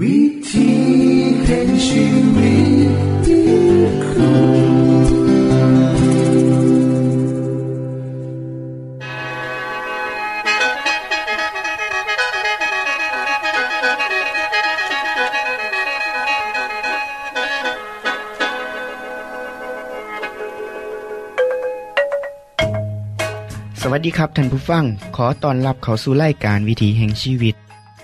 วิธีแห่งชีวิตสวัสดีครับท่านผู้ฟัง ขอต้อนรับเข้าสู่รายการวิถีแห่งชีวิต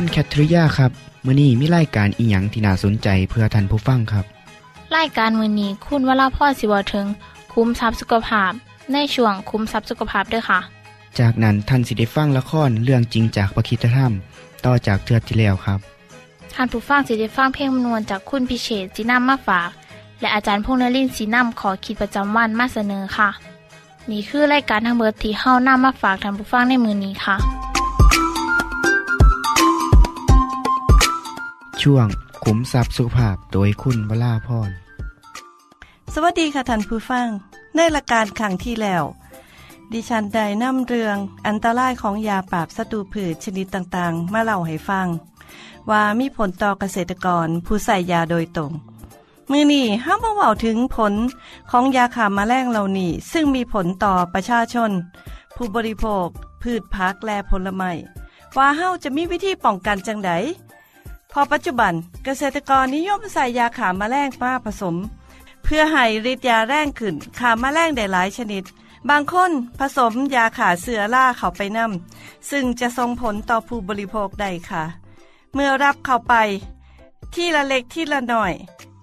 คุณแคทริยาครับมื้อนี้มีรายการอีหยังที่น่าสนใจเพื่อท่านผู้ฟังครับรายการมือนี้คุณวราพ่อสิวถึง คุ้มทรัพย์สุขภาพ ในช่วงคุ้มทรัพย์สุขภาพด้วยค่ะ จากนั้นท่านสิได้ฟังละครเรื่องจริงจากประคีตธรรม ต่อจากเทือกที่แล้วครับท่านผู้ฟังสิได้ฟังเพลงมนวนจากคุณพิเชษจีนัมมาฝาก และอาจารย์พงษ์นรินทร์สีนัมขอขีดประจำวันมาเสนอค่ะ นี่คือรายการทางเบอร์ที่เฮานํมาฝากท่านผู้ฟังในมือนี้ค่ะ ช่วงขุมทรัพย์สุภาพโดยคุณวราพรสวัสดีค่ะท่านผู้ฟัง ในรายการขังที่แล้ว ดิฉันได้นำเรื่องอันตรายของยาปราบศัตรูพืชชนิดต่างๆ มาเล่าให้ฟัง ว่ามีผลต่อเกษตรกรผู้ใส่ยาโดยตรง มือนี้ห้ามมาเว่าถึงผลของยาขามาแมลงเหล่านี้ ซึ่งมีผลต่อประชาชน ผู้บริโภค พืชพักและผลไม้ว่าเฮาจะมีวิธีป้องกันจังได อปัจจุบันเกษตรกรนิยมใส่ยาขามาแมลงมาผสม เพื่อให้ฤทธิ์ยาแรงขึ้นขามาแมลงได้หลายชนิด บางคนผสมยาขาเสือล่าเข้าไปนำซึ่งจะส่งผลต่อผู้บริโภคได้ค่ะ เมื่อรับเข้าไป ที่ละเล็กที่ละหน่อย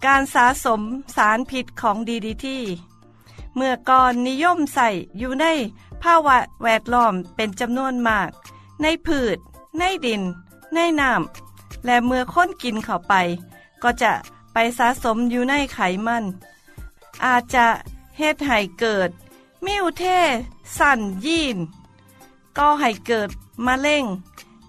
การสะสมสารพิษของดีดีที่เมื่อก่อนนิยมใส่อยู่ในภาวะแวดล้อมเป็นจำนวนมาก ในพืช ในดิน ในน้ำ และเมื่อค้นกินเข้าไป ก็จะไปสะสมอยู่ในไขมัน อาจจะเฮ็ดให้เกิด มิวเทสั่นยีนก็ให้เกิดมะเร็ง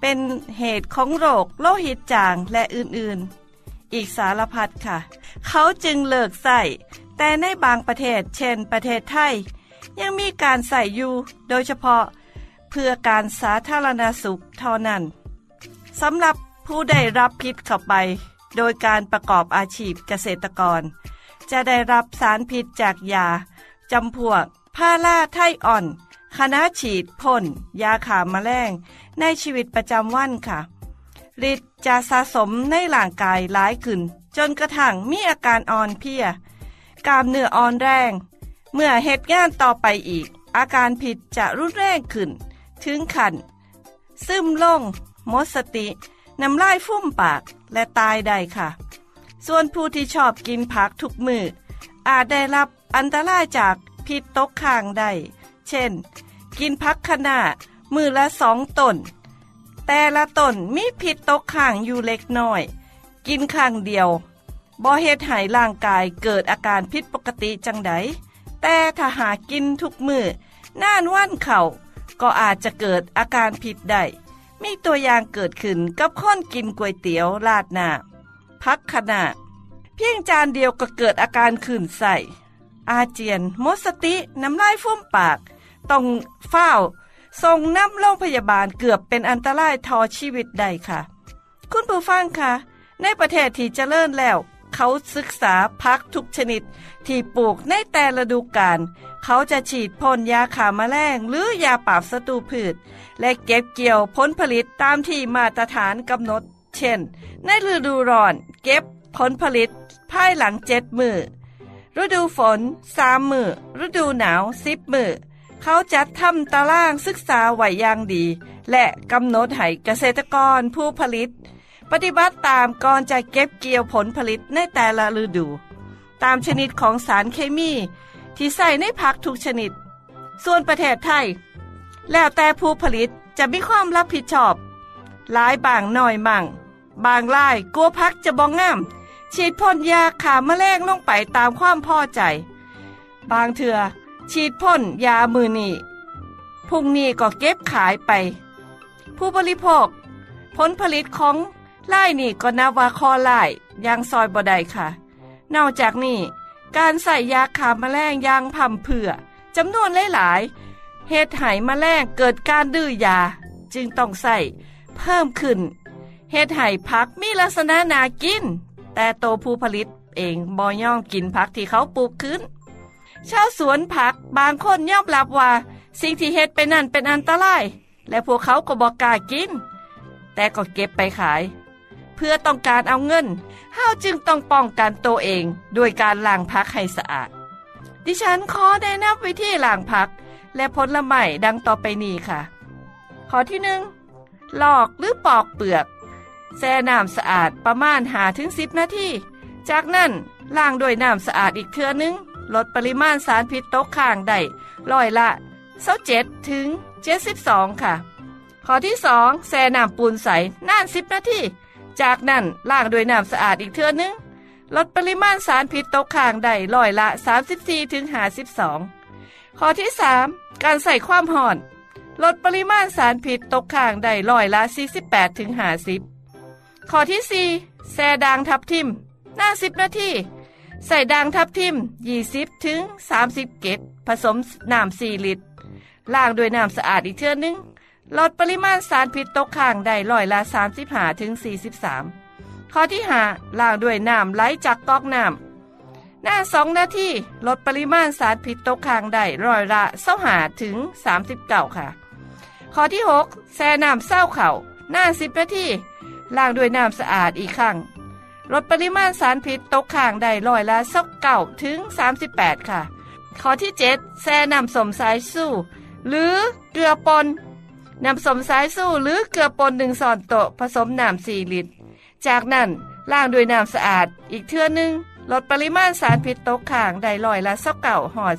เป็นเหตุของโรคโลหิตจางและอื่นๆ อีกสารพัดค่ะ เขาจึงเลิกใส่แต่ในบางประเทศเช่นประเทศไทย ยังมีการใส่อยู่โดยเฉพาะเพื่อการสาธารณสุขเท่านั้นสำหรับ ผู้ได้รับพิษเข้าไป โดยการประกอบอาชีพเกษตรกร จะได้รับสารพิษจากยาจำพวกพาราไทอ่อน คณะฉีดพ่น ยาขามาแมลง ในชีวิตประจำวันค่ะฤทธิ์จะสะสมในร่างกายหลายขึ้น จนกระทั่งมีอาการอ่อนเพลียกล้ามเนื้ออ่อนแรง เมื่อเหตุงานต่อไปอีก อาการผิดจะรุนแรงขึ้น ถึงขันซึมลงหมดสติ น้ำลายฟุ้มปากและตายได้ค่ะ ส่วนผู้ที่ชอบกินผักทุกมืออาจได้รับอันตรายจากพิษตกค้างได้เช่น กินผักคะน้ามือละสองตนแต่ละตนมีพิษตกค้างอยู่เล็กน้อย กินข้างเดียวบ่เฮ็ดให้ร่างกายเกิดอาการผิดปกติจังไดแต่ถ้าหากินทุกมือน่านวันเข่าก็อาจจะเกิดอาการผิดได้ มีตัวอย่างเกิดขึ้นกับคนกินก๋วยเตี๋ยวราดหน้าพักขณะ เพียงจานเดียวก็เกิดอาการขื่นใส่อาเจียนหมดสติน้ำลายฟุ้มปาก ต้องเฝ้าส่งน้ำโรงพยาบาลเกือบเป็นอันตรายทอชีวิตได้ค่ะ คุณผู้ฟังคะในประเทศที่เจริญแล้ว เขาศึกษาพักทุกชนิดที่ปลูกในแต่ละดูกาล เขาจะฉีดพ่นยาขาแมลงหรือยาปราบศัตรูพืช และเก็บเกี่ยวผลผลิตตามที่มาตรฐานกำหนด เช่น ในฤดูร้อนเก็บผลผลิตภายหลังเจ็ดมือฤดูฝนสามมือฤดูหนาวสิบมือเขาจัดทำตารางศึกษาไว้อย่างดี และกำหนดให้เกษตรกรผู้ผลิต ปฏิบัติตามก่อนจะเก็บเกี่ยวผลผลิตในแต่ละฤดู ตามชนิดของสารเคมี ที่ใส่ในผักทุกชนิด ส่วนประเทศไทย แล้วแต่ผู้ผลิตจะมีความรับผิดชอบ หลายบางน้อยมั่ง บางรายกลัวพักจะบองงาม ฉีดพ่นยาขาแมลงลงไปตามความพอใจ บางเถื่อฉีดพ่นยามือนี่พุ่งนี้ก็เก็บขายไป ผู้บริโภค ผลผลิตของไล่นี่ก็นับว่าคอไล่ยังซอยบ่ได้ค่ะ นอกจากนี้ การใส่ยาขาแมลงยางพ่ำเผื่อจำนวนหลายๆเหตุไหแมลงเกิดการดื้อยา จึงต้องใส่เพิ่มขึ้นเหตุไหพักมีลักษณะนากิน แต่โตผู้ผลิตเองบ่ย่องกินผักที่เขาปลูกขึ้น ชาวสวนผักบางคนยอมรับว่า สิ่งที่เฮ็ดเป็นนั่นเป็นอันตราย และพวกเขาก็บอกกล้ากิน แต่ก็เก็บไปขาย เพื่อต้องการเอาเงินเฮาจึงต้องป้องกันตัวเองด้วยการล้างผักให้สะอาด ดิฉันขอแนะนำวิธีล้างผัก และผลไม้ดังต่อไปนี้ค่ะ ข้อที่หนึ่งลอกหรือปอกเปลือก แช่น้ำสะอาดประมาณหาถึงสิบนาที จากนั้นล้างด้วยน้ำสะอาดอีกเทื่อนึง ลดปริมาณสารพิษตกค้างได้ร้อยละ27ถึง72ค่ะ ข้อที่2แช่น้ำปูนใสนาน10นาที จากนั้นล้างด้วยน้ำสะอาดอีกเทื่อนึง ลดปริมาณสารพิษตกค้างได้ร้อยละ 34ถึง52 ข้อที่ 3 การใส่ความห่อน ลดปริมาณสารพิษตกค้างได้ร้อยละ 48ถึง50 ข้อที่ 4แช่ด่างทับทิม หน้า 10 นาทีใส่ด่างทับทิม 20ถึง30 เกตผสมน้ำ4ลิตรล้างด้วยน้ำสะอาดอีกเทื่อนึง ลดปริมาณสารพิษตกค้างได้ร้อยละ 35ถึง43 ข้อที่5ล้างด้วยน้ำไหลจากก๊อกน้ำหน้า2นาทีลดปริมาณสารพิษตกค้างได้ร้อยละ25ถึง 39 ค่ะ ข้อที่ 6 แช่น้ำเศร้าเข่าหน้า10นาทีล้างด้วยน้ำสะอาดอีกครั้งลดปริมาณสารพิษตกค้างได้ร้อยละสักเก่าถึง 38 ค่ะ ข้อที่ 7 แช่น้ำสมสายสู้ หรือเกลือปน น้ำสมสายสู้หรือเกลือปนหนึ่งสอนโตะผสมน้ำ4ลิตร จากนั้นล้างด้วยน้ำสะอาดอีกเทื่อนึงลดปริมาณสารพิษตกค้างได้ร้อยละสักเก่าหอด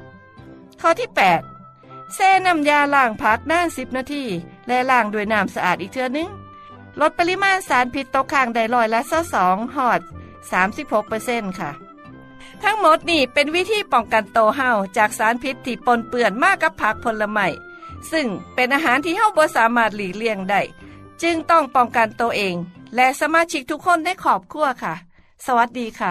38 ข้อที่ 8 แช่น้ำยาล้างผักนาน10 นาที และล้างด้วยน้ำสะอาดอีกเทื่อนึง ลดปริมาณสารพิษตกค้างได้ร้อยละสองหอด 36%ค่ะ ทั้งหมดนี่เป็นวิธีป้องกันโตวเฮาจากสารพิษที่ปนเปื้อนมากกับผักผลไม้ ซึ่งเป็นอาหารที่เฮาบ่สามารถหลีกเลี่ยงได้ จึงต้องป้องกันตัวเอง และสมาชิกทุกคนในครอบครัวค่ะ สวัสดีค่ะ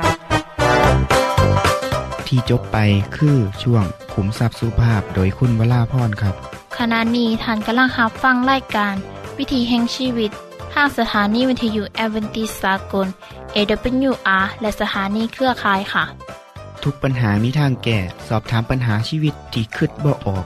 ที่จบไปคือช่วงขุมทรัพย์สุภาพโดยคุณวราพรครับ ขณะนี้ท่านกำลังรับฟังรายการ วิถีแห่งชีวิตทางสถานีวิทยุแอเวนติสากล AWR และสถานีเครือข่ายค่ะ ทุกปัญหามีทางแก้สอบถามปัญหาชีวิตที่คืดบ่ออก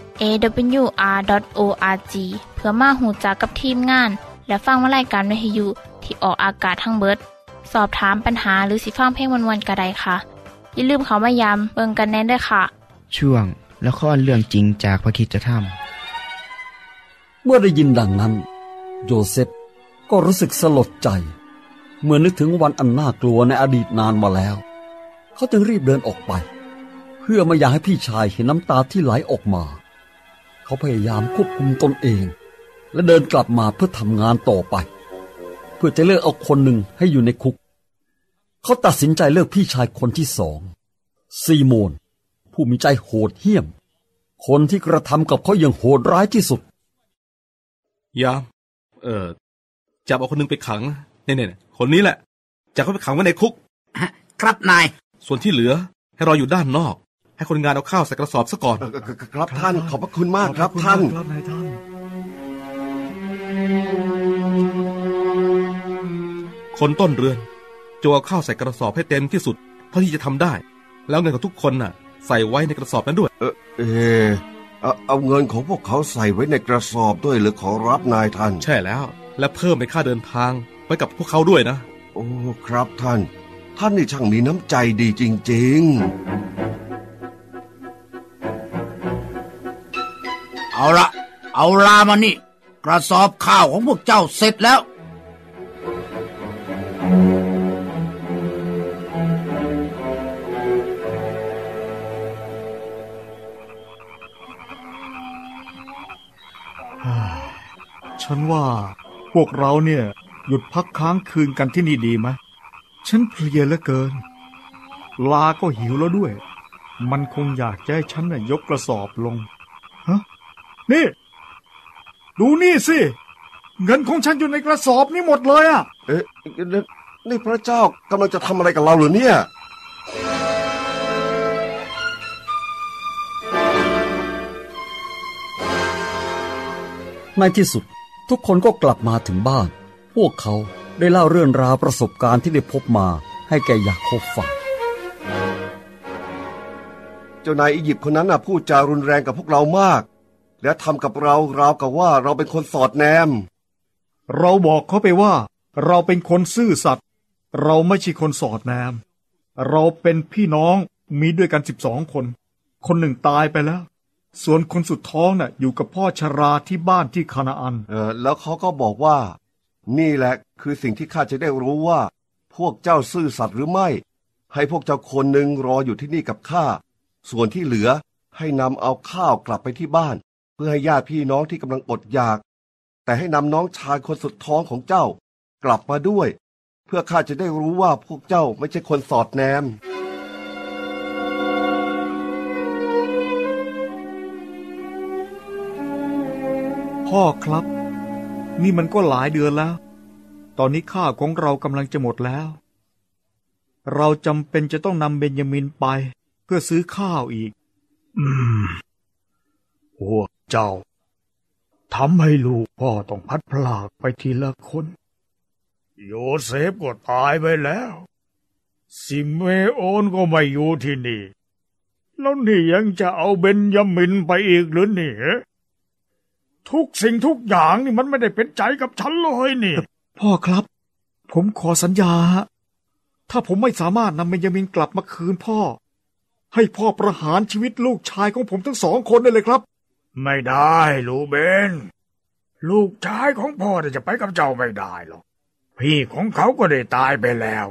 awr.org เพื่อมาหูจักกับทีมงาน และฟังวารายการวิทยุที่ออกอากาศทั้งเบิด สอบถามปัญหาหรือสิฟังเพลงวันๆกระไดค่ะ อย่าลืมเขามายามเบิงกันแน่นด้วยค่ะ ช่วงละครเรื่องจริงจากพระคิดจะทเมื่อได้ยินดังนั้น โยเซฟก็รู้สึกสลดใจ เมื่อนึกถึงวันอันน่ากลัวในอดีตนานมาแล้ว เขาจึงรีบเดินออกไป เพื่อไม่อยากให้พี่ชายเห็นน้ำตาที่ไหลออกมา เขาพยายามควบคุมตนเอง และเดินกลับมาเพื่อทำงานต่อไป เพื่อจะเลือกเอาคนหนึ่งให้อยู่ในคุก เขาตัดสินใจเลือกพี่ชายคนที่สอง ซีโมน ผู้มีใจโหดเหี้ยม คนที่กระทำกับเขาอย่างโหดร้ายที่สุด ยาม เออจับเอาคนหนึงไปขังเนี่ยเนี่ยคนนี้แหละจับเขาไปขังไว้ในคุก ครับนาย ส่วนที่เหลือให้รออยู่ด้านนอก ให้คนงานเอาข้าวใส่กระสอบซะก่อนเอ่อครับท่านขอบพระคุณมากครับท่าน ครับนายท่าน คนต้นเรือนจงเอาข้าวใส่กระสอบให้เต็มที่สุด เท่าที่จะทำได้ แล้วเงินของทุกคนน่ะ ใส่ไว้ในกระสอบนั้นด้วย เออเออเอาเอาเงินของพวกเขาใส่ไว้ในกระสอบด้วยหรือขอรับนายท่าน ใช่แล้ว และเพิ่มในค่าเดินทางไว้กับพวกเขาด้วยนะ โอ้ครับท่าน ท่านนี่ช่างมีน้ำใจดีจริง เอาละเอาลามานี่ กระสอบข้าวของพวกเจ้าเสร็จแล้ว ฉันว่าพวกเราเนี่ย หยุดพักค้างคืนกันที่นี่ดีไหมฉันเพลียเหลือเกิน ลาก็หิวแล้วด้วย มันคงอยากจะให้ฉันน่ะยกกระสอบลง นี่ ดูนี่สิ เงินของฉันอยู่ในกระสอบนี่หมดเลยอะๆเอ๊ะนี่นี่พระเจ้ากำลังจะทำอะไรกับเราเหรือเนี่ยในที่สุดทุกคนก็กลับมาถึงบ้าน พวกเขาได้เล่าเรื่องราวประสบการณ์ที่ได้พบมาให้แก่ยาโคบฟัง เจ้านายอียิปต์คนนั้นน่ะพูดจารุนแรงกับพวกเรามาก และทำกับเราราวกับว่าเราเป็นคนสอดแนม เราบอกเขาไปว่า เราเป็นคนซื่อสัตย์เราไม่ใช่คนสอดแนม เราเป็นพี่น้องมีด้วยกันสิบสองคน คนหนึ่งตายไปแล้ว ส่วนคนสุดท้องน่ะ อยู่กับพ่อชราที่บ้านที่คานาอัน เออแล้วเขาก็บอกว่า นี่แหละคือสิ่งที่ข้าจะได้รู้ว่า พวกเจ้าซื่อสัตย์หรือไม่ ให้พวกเจ้าคนหนึ่งรออยู่ที่นี่กับข้าส่วนที่เหลือให้นำเอาข้าวกลับไปที่บ้านเพื่อให้ญาติพี่น้องที่กำลังอดอยาก แต่ให้นำน้องชายคนสุดท้องของเจ้ากลับมาด้วย เพื่อข้าจะได้รู้ว่าพวกเจ้าไม่ใช่คนสอดแนม พ่อครับ นี่มันก็หลายเดือนแล้ว ตอนนี้ข้าวของเรากำลังจะหมดแล้ว เราจำเป็นจะต้องนำเบนยามินไป เพื่อซื้อข้าวอีก อืมพวก เจ้าทำให้ลูกพ่อต้องพัดพลากไปทีละคน โยเซฟก็ตายไปแล้ว ซิเมโอนก็ไม่อยู่ที่นี่ แล้วนี่ยังจะเอาเบนยามินไปอีกหรือนี่ฮะทุกสิ่งทุกอย่างนี่มันไม่ได้เป็นใจกับฉันเลยนี่ พ่อครับ ผมขอสัญญา ถ้าผมไม่สามารถนำเบนยามินกลับมาคืนพ่อ ให้พ่อประหารชีวิตลูกชายของผมทั้งสองคนได้เลยครับ ไม่ได้ลูเบน ลูกชายของพ่อจะไปกับเจ้าไม่ได้หรอก พี่ของเขาก็ได้ตายไปแล้ว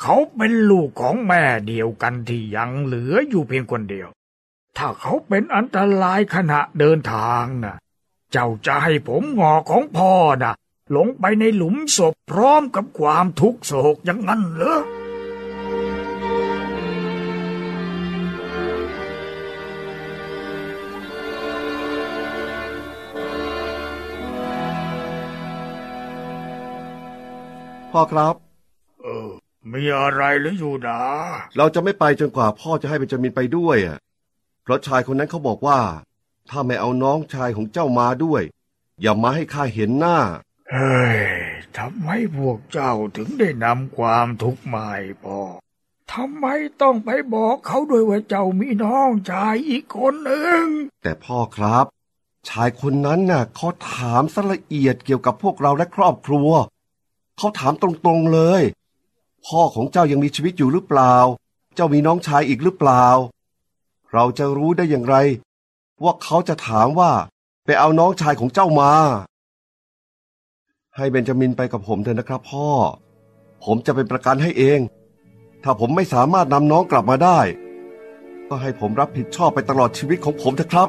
เขาเป็นลูกของแม่เดียวกันที่ยังเหลืออยู่เพียงคนเดียว ถ้าเขาเป็นอันตรายขณะเดินทางน่ะเจ้าจะให้ผมงอของพ่อน่ะลงไปในหลุมศพพร้อมกับความทุกข์โศกอย่างนั้นเหรอ พ่อครับ เออ มีอะไรหรืออยู่ดาเราจะไม่ไปจนกว่าพ่อจะให้เบนจามินไปด้วยอะเพราะชายคนนั้นเขาบอกว่า ถ้าไม่เอาน้องชายของเจ้ามาด้วย อย่ามาให้ข้าเห็นหน้า เฮ้ยทำไมพวกเจ้าถึงได้นำความทุกข์มาให้พ่อทำไมต้องไปบอกเขาด้วยว่าเจ้ามีน้องชายอีกคนหนึ่ง แต่พ่อครับ ชายคนนั้นน่ะเขาถามสละเอียดเกี่ยวกับพวกเราและครอบครัว เขาถามตรงๆเลย พ่อของเจ้ายังมีชีวิตอยู่หรือเปล่า เจ้ามีน้องชายอีกหรือเปล่า เราจะรู้ได้อย่างไร ว่าเขาจะถามว่า ไปเอาน้องชายของเจ้ามา ให้เบนจามินไปกับผมเถอะนะครับ พ่อ ผมจะเป็นประกันให้เอง ถ้าผมไม่สามารถนำน้องกลับมาได้ ก็ให้ผมรับผิดชอบไปตลอดชีวิตของผมเถอะครับ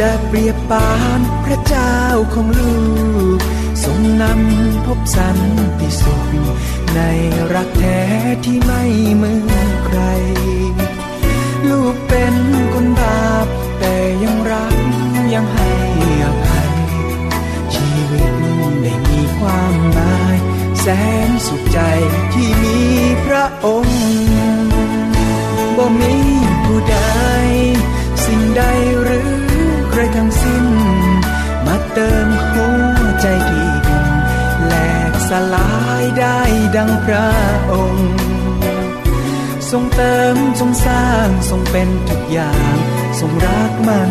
จะเปรียบปานพระเจ้าของลูกทรงนำพบสันติสุขในรักแท้ที่ไม่เหมือนใคร ลูกเป็นคนบาปแต่ยังรักยังให้อภัยชีวิตได้มีความหมาย แสนสุขใจที่มีพระองค์บ่มีผู้ใดสิ่งใด งพระองค์ ทรงเติมทรงสร้างทรงเป็นทุกอย่าง ทรงรักมัน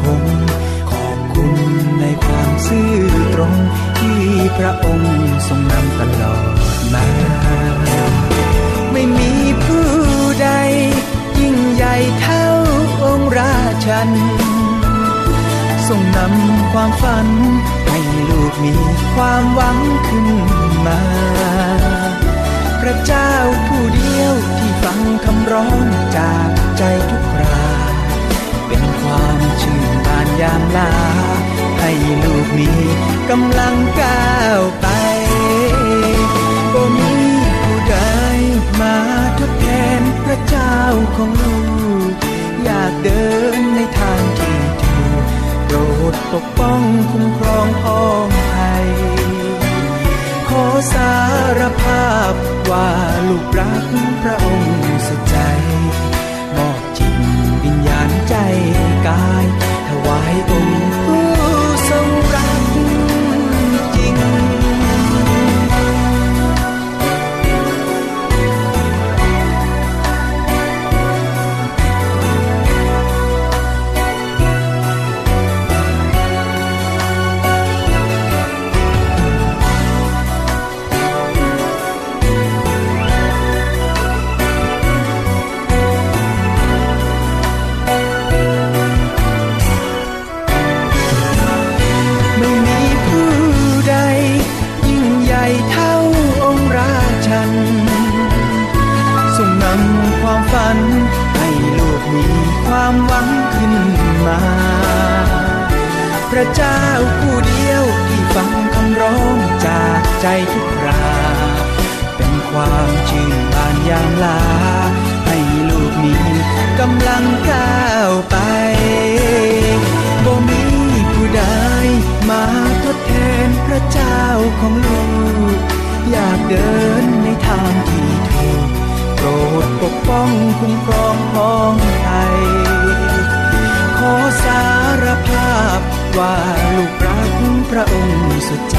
คง ขอบคุณในความซื่อตรงที่พระองค์ทรงนำตลอดมา ไม่มีผู้ใด ยิ่งใหญ่เท่าองค์ราชันทรงนำความฝันให้ลูกมีความหวังขึ้นมา พระเจ้าผู้เดียวที่ฟังคำร้องจากใจทุกรา เป็นความชื่นบานยามลา ให้ลูกมีกำลังก้าวไปบ่มีผู้ใดมาทดแทนพระเจ้าของลูก อยากเดินในทางที่ถูกโปรดปกป้องคุ้มครองพ้องไทย ขอสารภาพว่าลูกรักพระองค์สุดใจมอบจิตวิญญาณใจกายถวายองค์ ความชื่นบานยามลา ให้ลูกมีกำลังก้าวไปบ่มีผู้ใดมาทดแทนพระเจ้าของลูก อยากเดินในทางที่ถูกโปรดปกป้องคุ้มครองพ้องไทย ขอสารภาพว่าลูกรักพระองค์สุดใจ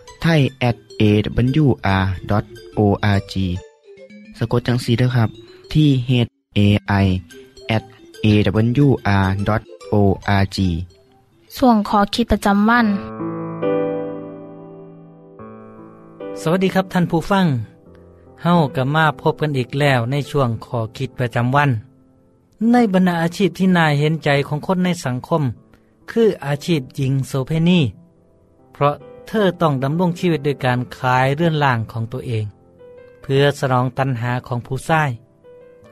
ไทย at awr.org สะกดจังสีด้วยครับ ที่ h a i at awr.org ส่วนขอคิดประจำวัน สวัสดีครับท่านผู้ฟัง เฮากับมาพบกันอีกแล้วในช่วงขอคิดประจำวัน ในบรรดาอาชีพที่น่าเห็นใจของคนในสังคม คืออาชีพหญิงโสเพณี เพราะ เธอต้องดำรงชีวิตโดยการขายเรื่อนล่างของตัวเอง เพื่อสนองตัณหาของผู้ชาย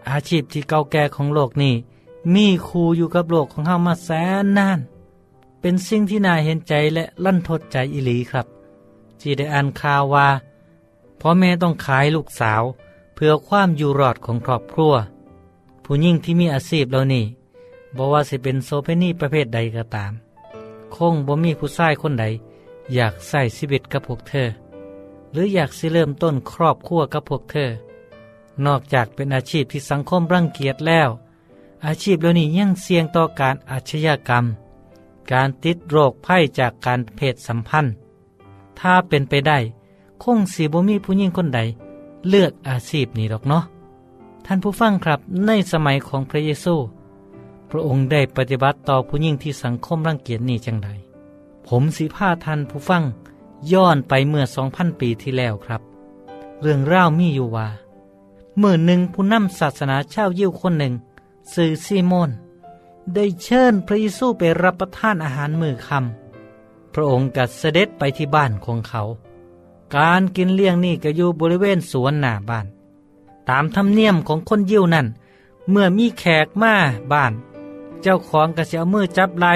อาชีพที่เก่าแก่ของโลกนี้ มีครูอยู่กับโลกของเฮามาแสนนาน เป็นสิ่งที่น่าเห็นใจและลั่นทดใจอิลีครับจีได้อ่านข่าวว่าพ่อแม่ต้องขายลูกสาว เพื่อความอยู่รอดของครอบครัว ผู้ยิ่งที่มีอาชีพเหล่านี้บอกว่าสิเป็นโซเพนีประเภทใดก็ตาม คงบ่มีผู้ชายคนใด อยากใส่ชีวิตกับพวกเธอ หรืออยากสิเริ่มต้นครอบครัวกับพวกเธอ นอกจากเป็นอาชีพที่สังคมรังเกียจแล้ว อาชีพเหล่านี้ยังเสี่ยงต่อการอาชญากรรม การติดโรคภัยจากการเพศสัมพันธ์ ถ้าเป็นไปได้ คงสีบ่มีผู้หญิงคนใด เลือกอาชีพนี้หรอกเนาะท่านผู้ฟังครับในสมัยของพระเยซู พระองค์ได้ปฏิบัติต่อผู้หญิงที่สังคมรังเกียจนี้จังใด ผมสีผ้าท่านผู้ฟัง ย้อนไปเมื่อสองพันปีที่แล้วครับ เรื่องเล่ามีอยู่ว่าเมื่อหนึ่งผู้นำศาสนาชาวยิวคนหนึ่งสื่อซีโมน ได้เชิญพระเยซูไปรับประทานอาหารมือคำพระองค์กัดเสด็จไปที่บ้านของเขา การกินเลี้ยงนี่ก็อยู่บริเวณสวนหน้าบ้าน ตามธรรมเนียมของคนยิวนั่น เมื่อมีแขกมาบ้าน เจ้าของก็จะเอามือจับไหล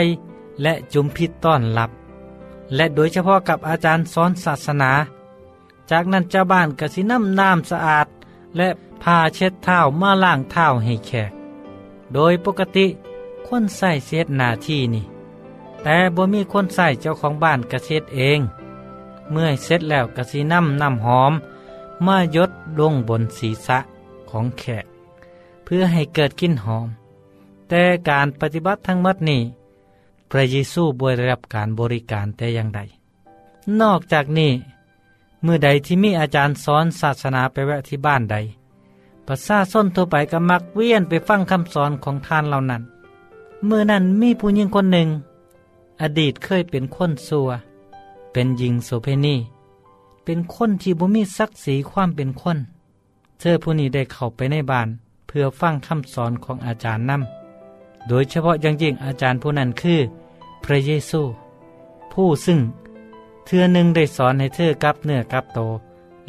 และจุมพิษต้อนรับ และโดยเฉพาะกับอาจารย์สอนศาสนา จากนั้นเจ้าบ้านก็สิน้ำน้ำสะอาด และพาเช็ดเท้ามาล้างเท้าให้แขก โดยปกติคนใส่เสียดหน้าที่นี่ แต่บ่มีคนใส่เจ้าของบ้านกระเช็ดเอง เมื่อเสร็จแล้วกระสีน้ำน้ำหอม มายดลงบนศีรษะของแขก เพื่อให้เกิดกลิ่นหอม แต่การปฏิบัติทั้งหมดนี้ พระเยซูบได้รับการบริการแต่อย่างใด นอกจากนี้เมื่อใดที่มีอาจารย์สอนศาสนาไปแวะที่บ้านใดประชาชนทั่วไปก็มักเวียนไปฟังคำสอนของท่านเหล่านั้น เมื่อนั้นมีผู้หญิงคนหนึ่ง อดีตเคยเป็นคนซัว เป็นหญิงโสเพณีเป็นคนที่บ่มีศักดิ์ศรีความเป็นคน เธอผู้นี้ได้เข้าไปในบ้าน เพื่อฟังคำสอนของอาจารย์นำโดยเฉพาะอย่างยิ่งอาจารย์ผู้นั้นคือ พระเยซู ผู้ซึ่งเธอหนึ่งได้สอนให้เธอกลับเนื้อกลับโต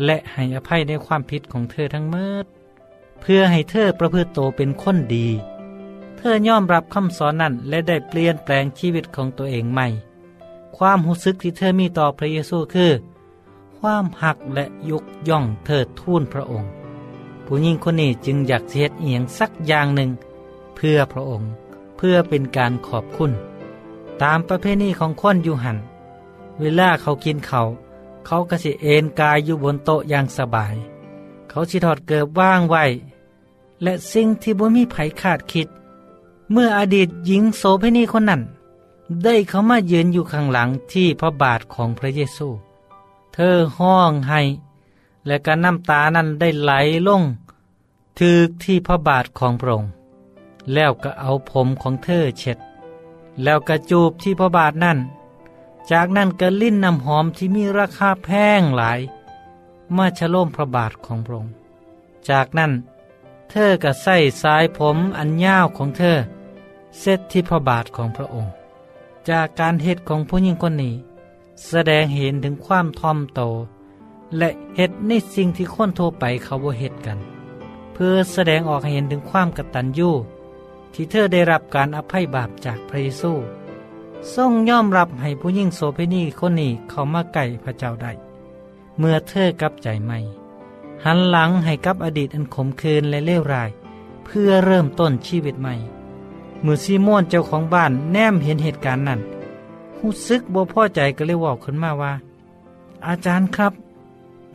และให้อภัยในความผิดของเธอทั้งเมิด เพื่อให้เธอประพฤติโตเป็นคนดี เธอยอมรับคำสอนนั้นและได้เปลี่ยนแปลงชีวิตของตัวเองใหม่ ความรู้สึกที่เธอมีต่อพระเยซูคือ ความหักและยกย่องเทิดทูนพระองค์ ผู้หญิงคนนี้จึงอยากเสียดเอียงสักอย่างหนึ่ง เพื่อพระองค์ เพื่อเป็นการขอบคุณ ตามประเพณีของคนอยู่หัน เวลาเขากินเขา เขาก็สิเอนกายอยู่บนโต๊ะอย่างสบาย เขาสิถอดเกิบว่างไว้ และสิ่งที่บ่มีไผคาดคิด เมื่ออดีตหญิงโสเภณีคนนั้น ได้เขามายืนอยู่ข้างหลังที่พระบาทของพระเยซู เธอห้องให้ และการน้ำตานั้นได้ไหลลงถึกที่พระบาทของพระองค์แล้วก็เอาผมของเธอเช็ด แล้วก็จูบที่พระบาทนั่น จากนั้นก็ลิ้นน้ำหอมที่มีราคาแพงหลาย มาชะโลมพระบาทของพระองค์ จากนั้น เธอก็ใส่สายผมอันยาวของเธอเซตที่พระบาทของพระองค์ จากการเหตุของผู้หญิงคนนี้ แสดงเห็นถึงความทอมโต และเหตุในสิ่งที่คนทั่วไปเขาบ่เหตุกัน เพื่อแสดงออกให้เห็นถึงความกตัญญู ที่เธอได้รับการอภัยบาปจากพระเยซูทรงย่อมรับให้ผู้หญิงโสเภณีคนนี้เข้ามาใกล้พระเจ้าได้ เมื่อเธอกลับใจใหม่ หันหลังให้กับอดีตอันขมขื่นและเลวร้าย เพื่อเริ่มต้นชีวิตใหม่เมื่อซีโมนเจ้าของบ้านแนมเห็นเหตุการณ์นั้นรู้สึกบ่พอใจก็เลยบอกขึ้นมาว่า อาจารย์ครับ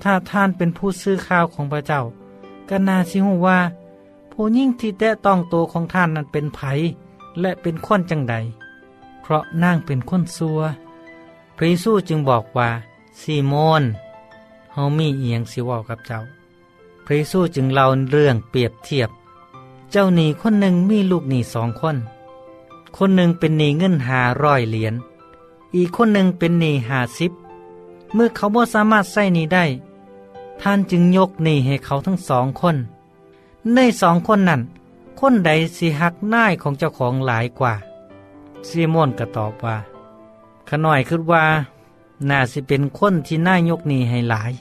ถ้าท่านเป็นผู้ซื้อข้าวของพระเจ้าก็น่าสิหูว่า ผู้ยิ่งที่แตะต้องตัวของท่านนั้นเป็นไผและเป็นคนจังใด เพราะนางเป็นคนซัว พระเยซูจึงบอกว่าซีโมนเฮามีเอียงสิว้ากับเจ้า พระเยซูจึงเล่าเรื่องเปรียบเทียบ เจ้าหนี้คนหนึ่งมีลูกหนี้สองคน คนหนึ่งเป็นหนี้เงินหาร้อยเหรียญ อีกคนหนึ่งเป็นหนี้หาสิบ เมื่อเขาบ่สามารถใส่หนี้ได้ ท่านจึงยกหนี้ให้เขาทั้งสองคน ในสองคนนั้น คนใดสิหักหน้ายของเจ้าของหลายกว่า ซีโมนก็ตอบว่า ขน่อยคิดว่า น่าสิเป็นคนที่น่ายกหนี้ให้หลาย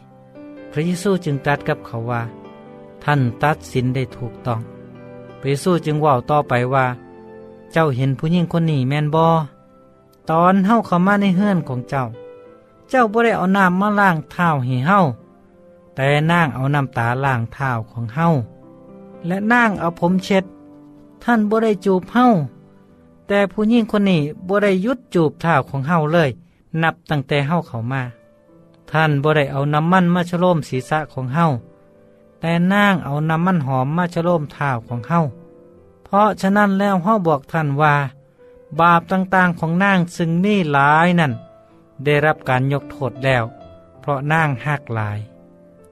พระเยซูจึงตรัสกับเขาว่า ท่านตัดสินได้ถูกต้อง พระเยซูจึงว่าต่อไปว่า เจ้าเห็นผู้หญิงคนนี้แม่นบอตอนเฮาเข้ามาในเฮือนของเจ้า เจ้าบ่ได้เอาน้ำมาล้างเท้าให้เฮาแต่นางเอาน้ำตาล้างเท้าของเฮา และนางเอาผมเช็ด ท่านบ่ได้จูบเฮาแต่ผู้หญิงคนนี้บ่ได้ยุดจูบเท้าของเฮาเลย นับตั้งแต่เฮาเข้ามา ท่านบ่ได้เอาน้ำมันมาชโลมศีรษะของเฮาแต่นางเอาน้ำมันหอมมาชโลมเท้าของเฮาเพราะฉะนั้นแล้วเฮาบอกท่านว่า บาปต่างๆของนางซึ่งมีหลายนั่น ได้รับการยกโทษแล้ว เพราะนางหักหลาย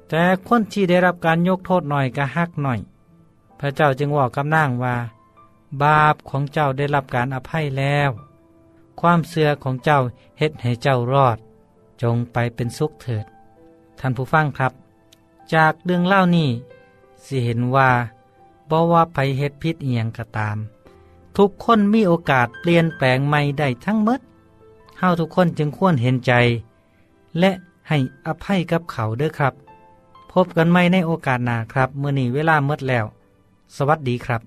แต่คนที่ได้รับการยกโทษหน่อยก็หักหน่อย พระเจ้าจึงบอกกับนางว่า บาปของเจ้าได้รับการอภัยแล้ว ความเสื่อของเจ้าเฮ็ดให้เจ้ารอด จงไปเป็นสุขเถิด ท่านผู้ฟังครับ จากเรื่องเล่านี้สิเห็นว่าบ่ว่าไปเฮ็ดพิษเอียงก็ตาม ทุกคนมีโอกาสเปลี่ยนแปลงใหม่ได้ทั้งหมดเฮาทุกคนจึงควรเห็นใจ และให้อภัยกับเขาเด้อครับ พบกันใหม่ในโอกาสหน้าครับ เมื่อนี้เวลาเมดแล้ว สวัสดีครับ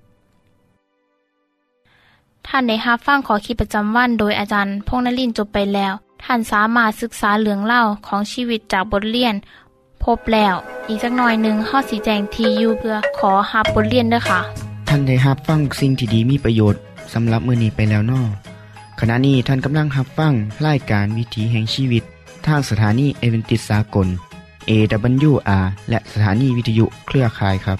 ท่านได้รับฟังขอคิดประจำวันโดยอาจารย์พงษ์นลินทร์จบไปแล้ว ท่านสามารถศึกษาเหลืองเล่าของชีวิตจากบทเรียน พบแล้ว อีกสักหน่อยหนึ่งข้อสีแจงทียูเพื่อขอฮับบทเรียนด้วยค่ะ ท่านได้รับฟังสิ่งที่ดีมีประโยชน์สำหรับมือนี้ไปแล้วนอขณะนี้ท่านกำลังรับฟังรายการวิถีแห่งชีวิต ทางสถานีเอเวนติสากล AWR และสถานีวิทยุเครือข่ายครับ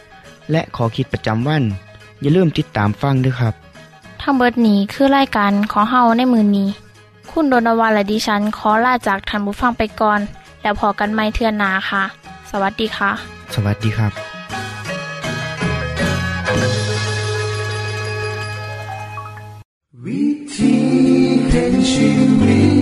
และขอคิดประจำวัน อย่าลืมติดตามฟังด้วยครับทั้งเบิดนี้คือไล่กันขอเฮาในมือนนี้ คุณโดนวานและดิฉันขอลาจากทันบุฟังไปก่อน แล้วพอกันไม่เทื่อนนาค่ะ สวัสดีค่ะ สวัสดีครับ วิธีแห่งชีวิต